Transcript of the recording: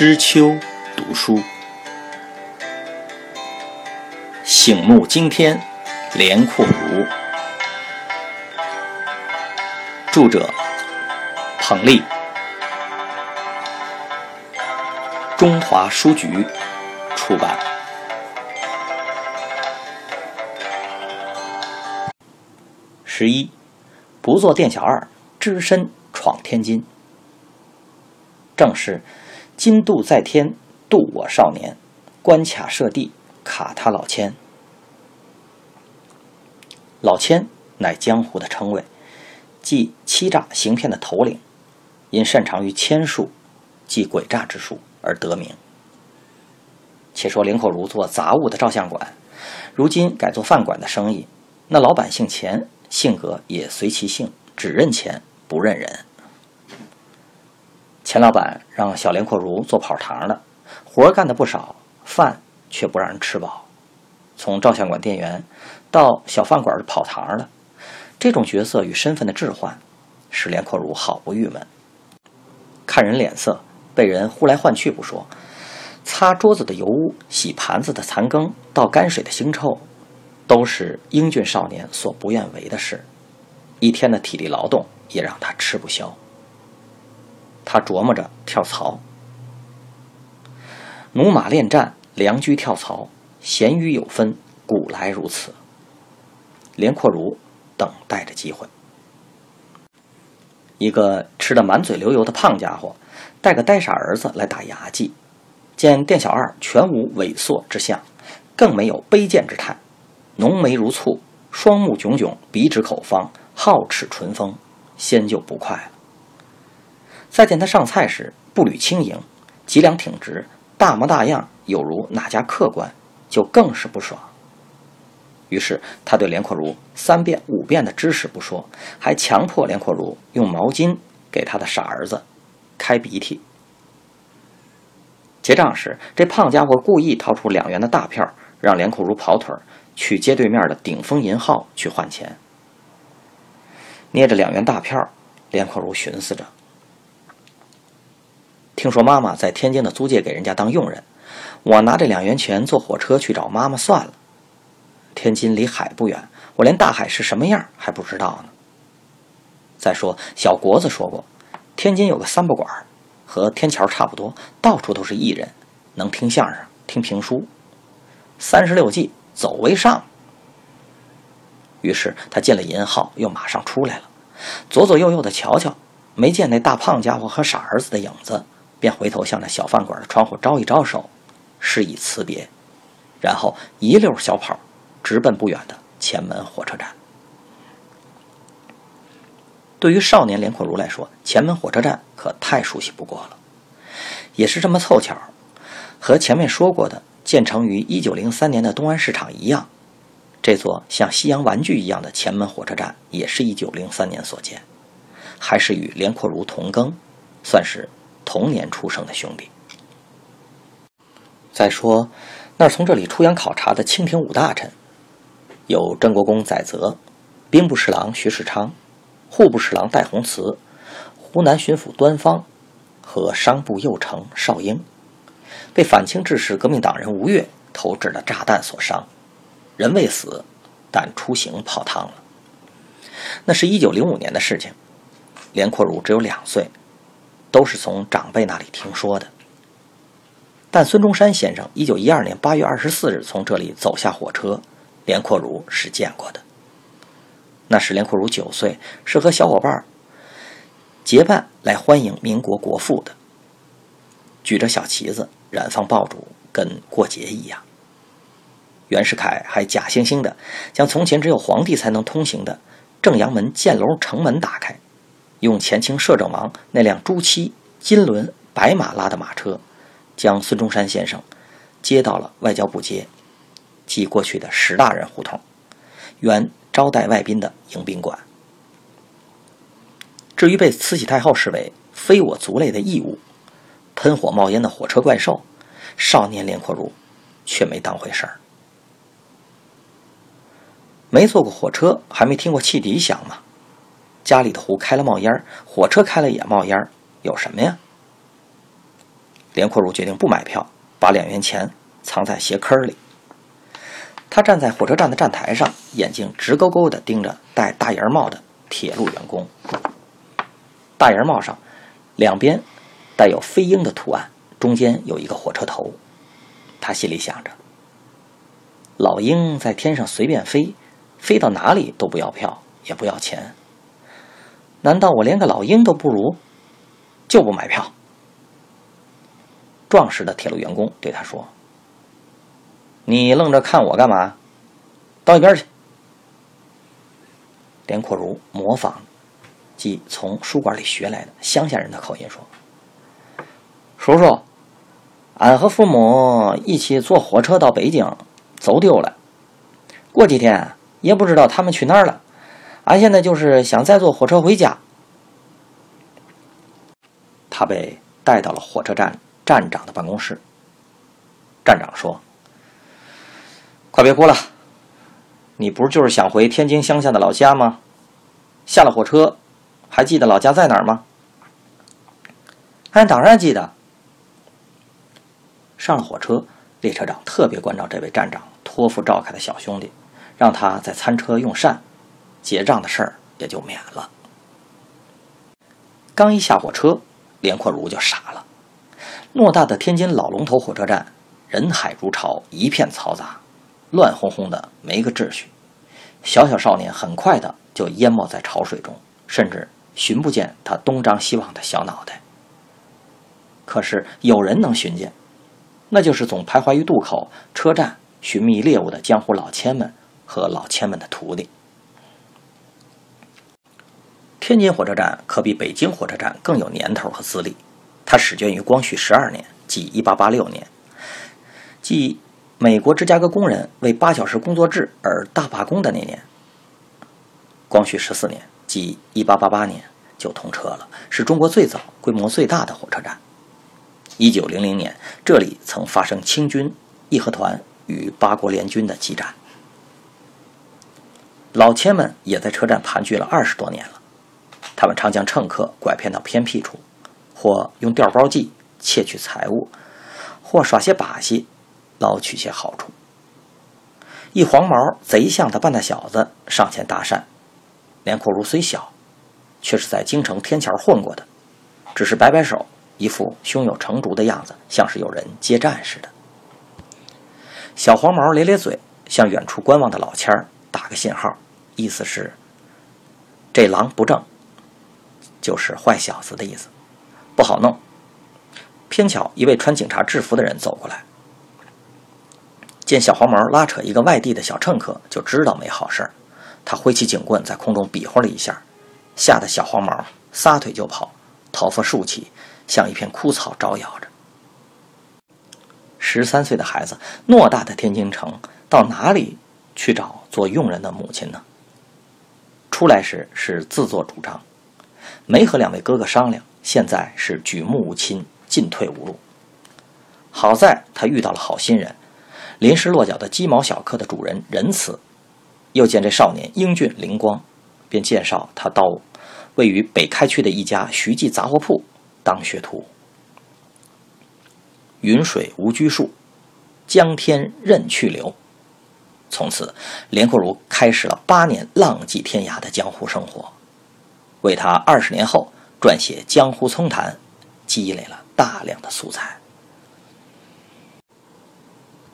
知秋读书，醒目惊天，连阔如。著者：彭丽，中华书局出版。十一，不做店小二，只身闯天津。正是。金渡在天，渡我少年；关卡设地，卡他老千。老千乃江湖的称谓，即欺诈行骗的头领，因擅长于千术，即诡诈之术而得名。且说林口如做杂物的照相馆，如今改做饭馆的生意，那老板姓钱，性格也随其性，只认钱不认人。钱老板让小连阔如做跑堂的，活干的不少，饭却不让人吃饱。从照相馆店员到小饭馆的跑堂的，这种角色与身份的置换，使连阔如好不郁闷。看人脸色，被人呼来唤去不说，擦桌子的油污，洗盘子的残羹，倒泔水的腥臭，都是英俊少年所不愿为的事。一天的体力劳动也让他吃不消。他琢磨着跳槽，驽马恋战，良驹跳槽，咸鱼有分，古来如此。连阔如等待着机会。一个吃得满嘴流油的胖家伙，带个呆傻儿子来打牙祭，见店小二全无猥琐之相，更没有卑贱之态，浓眉如蹙，双目炯炯，鼻直口方，皓齿唇峰，先就不快了。再见他上菜时，步履轻盈，脊梁挺直，大模大样，有如哪家客官，就更是不爽。于是他对连阔如三遍五遍的指使不说，还强迫连阔如用毛巾给他的傻儿子开鼻涕。结账时，这胖家伙故意掏出两元的大票，让连阔如跑腿去街对面的顶峰银号去换钱。捏着两元大票，连阔如寻思着。听说妈妈在天津的租界给人家当佣人，我拿这两元钱坐火车去找妈妈算了。天津离海不远，我连大海是什么样还不知道呢。再说小国子说过，天津有个三不管，和天桥差不多，到处都是艺人，能听相声、听评书。三十六计，走为上。于是他进了银号，又马上出来了，左左右右的瞧瞧，没见那大胖家伙和傻儿子的影子。便回头向那小饭馆的窗户招一招手，示意辞别，然后一溜小跑，直奔不远的前门火车站。对于少年连阔如来说，前门火车站可太熟悉不过了。也是这么凑巧，和前面说过的建成于一九零三年的东安市场一样，这座像西洋玩具一样的前门火车站，也是一九零三年所建，还是与连阔如同庚，算是。同年出生的兄弟。再说，那从这里出洋考察的清廷五大臣，有真国公载泽、兵部侍郎徐世昌、户部侍郎戴洪慈、湖南巡抚端方和商部右丞邵英，被反清志士革命党人吴越投掷的炸弹所伤，人未死，但出行泡汤了。那是一九零五年的事情，连阔如只有两岁。都是从长辈那里听说的，但孙中山先生一九一二年八月二十四日从这里走下火车，连阔如是见过的。那时连阔如九岁，是和小伙伴结伴来欢迎民国国父的，举着小旗子，燃放爆竹，跟过节一样。袁世凯还假惺惺的将从前只有皇帝才能通行的正阳门箭楼城门打开。用前清摄政王那辆朱漆金轮白马拉的马车，将孙中山先生接到了外交部街，即过去的石大人胡同，原招待外宾的迎宾馆。至于被慈禧太后视为非我族类的异物，喷火冒烟的火车怪兽，少年连阔如却没当回事儿。没坐过火车，还没听过汽笛响吗？家里的壶开了冒烟火车开了也冒烟有什么呀？连阔如决定不买票，把两元钱藏在鞋坑里。他站在火车站的站台上，眼睛直勾勾地盯着戴大檐帽的铁路员工。大檐帽上两边带有飞鹰的图案，中间有一个火车头。他心里想着：老鹰在天上随便飞，飞到哪里都不要票，也不要钱。难道我连个老鹰都不如，就不买票？壮实的铁路员工对他说。你愣着看我干嘛？到一边去！连阔如模仿，即从书馆里学来的乡下人的口音说：“叔叔，俺和父母一起坐火车到北京，走丢了。过几天也不知道他们去哪儿了。俺现在就是想再坐火车回家。”他被带到了火车站站长的办公室。站长说。快别哭了，你不是就是想回天津乡下的老家吗？下了火车，还记得老家在哪儿吗？俺当然记得。上了火车，列车长特别关照这位站长托付召开的小兄弟，让他在餐车用膳，结账的事儿也就免了。刚一下火车，连阔如就傻了。偌大的天津老龙头火车站，人海如潮，一片嘈杂。乱哄哄的，没个秩序。小小少年很快的就淹没在潮水中，甚至寻不见他东张西望的小脑袋。可是有人能寻见，那就是总徘徊于渡口、车站寻觅猎物的江湖老千们和老千们的徒弟。天津火车站可比北京火车站更有年头和资历，它始建于光绪十二年，即1886年，即。美国芝加哥工人为八小时工作制而大罢工的那年，光绪十四年，即一八八八年就通车了，是中国最早、规模最大的火车站。一九零零年，这里曾发生清军义和团与八国联军的激战。老千们也在车站盘踞了二十多年了，他们常将乘客拐骗到偏僻处，或用调包计窃取财物，或耍些把戏。捞取些好处。一黄毛贼相的半大小子上前搭讪，连阔如虽小，却是在京城天桥混过的，只是摆摆手，一副胸有成竹的样子，像是有人接战似的。小黄毛咧咧嘴，向远处观望的老千儿打个信号，意思是这狼不正，就是坏小子的意思，不好弄。偏巧一位穿警察制服的人走过来。见小黄毛拉扯一个外地的小乘客，就知道没好事儿。他挥起警棍在空中比划了一下，吓得小黄毛撒腿就跑，头发竖起，像一片枯草招摇着。十三岁的孩子，偌大的天津城，到哪里去找做佣人的母亲呢？出来时是自作主张，没和两位哥哥商量，现在是举目无亲，进退无路。好在他遇到了好心人。临时落脚的鸡毛小客的主人仁慈，又见这少年英俊灵光，便介绍他到位于北开区的一家徐记杂货铺当学徒。云水无拘束，江天任去留。从此，连阔如开始了八年浪迹天涯的江湖生活，为他二十年后撰写《江湖丛谈》积累了大量的素材。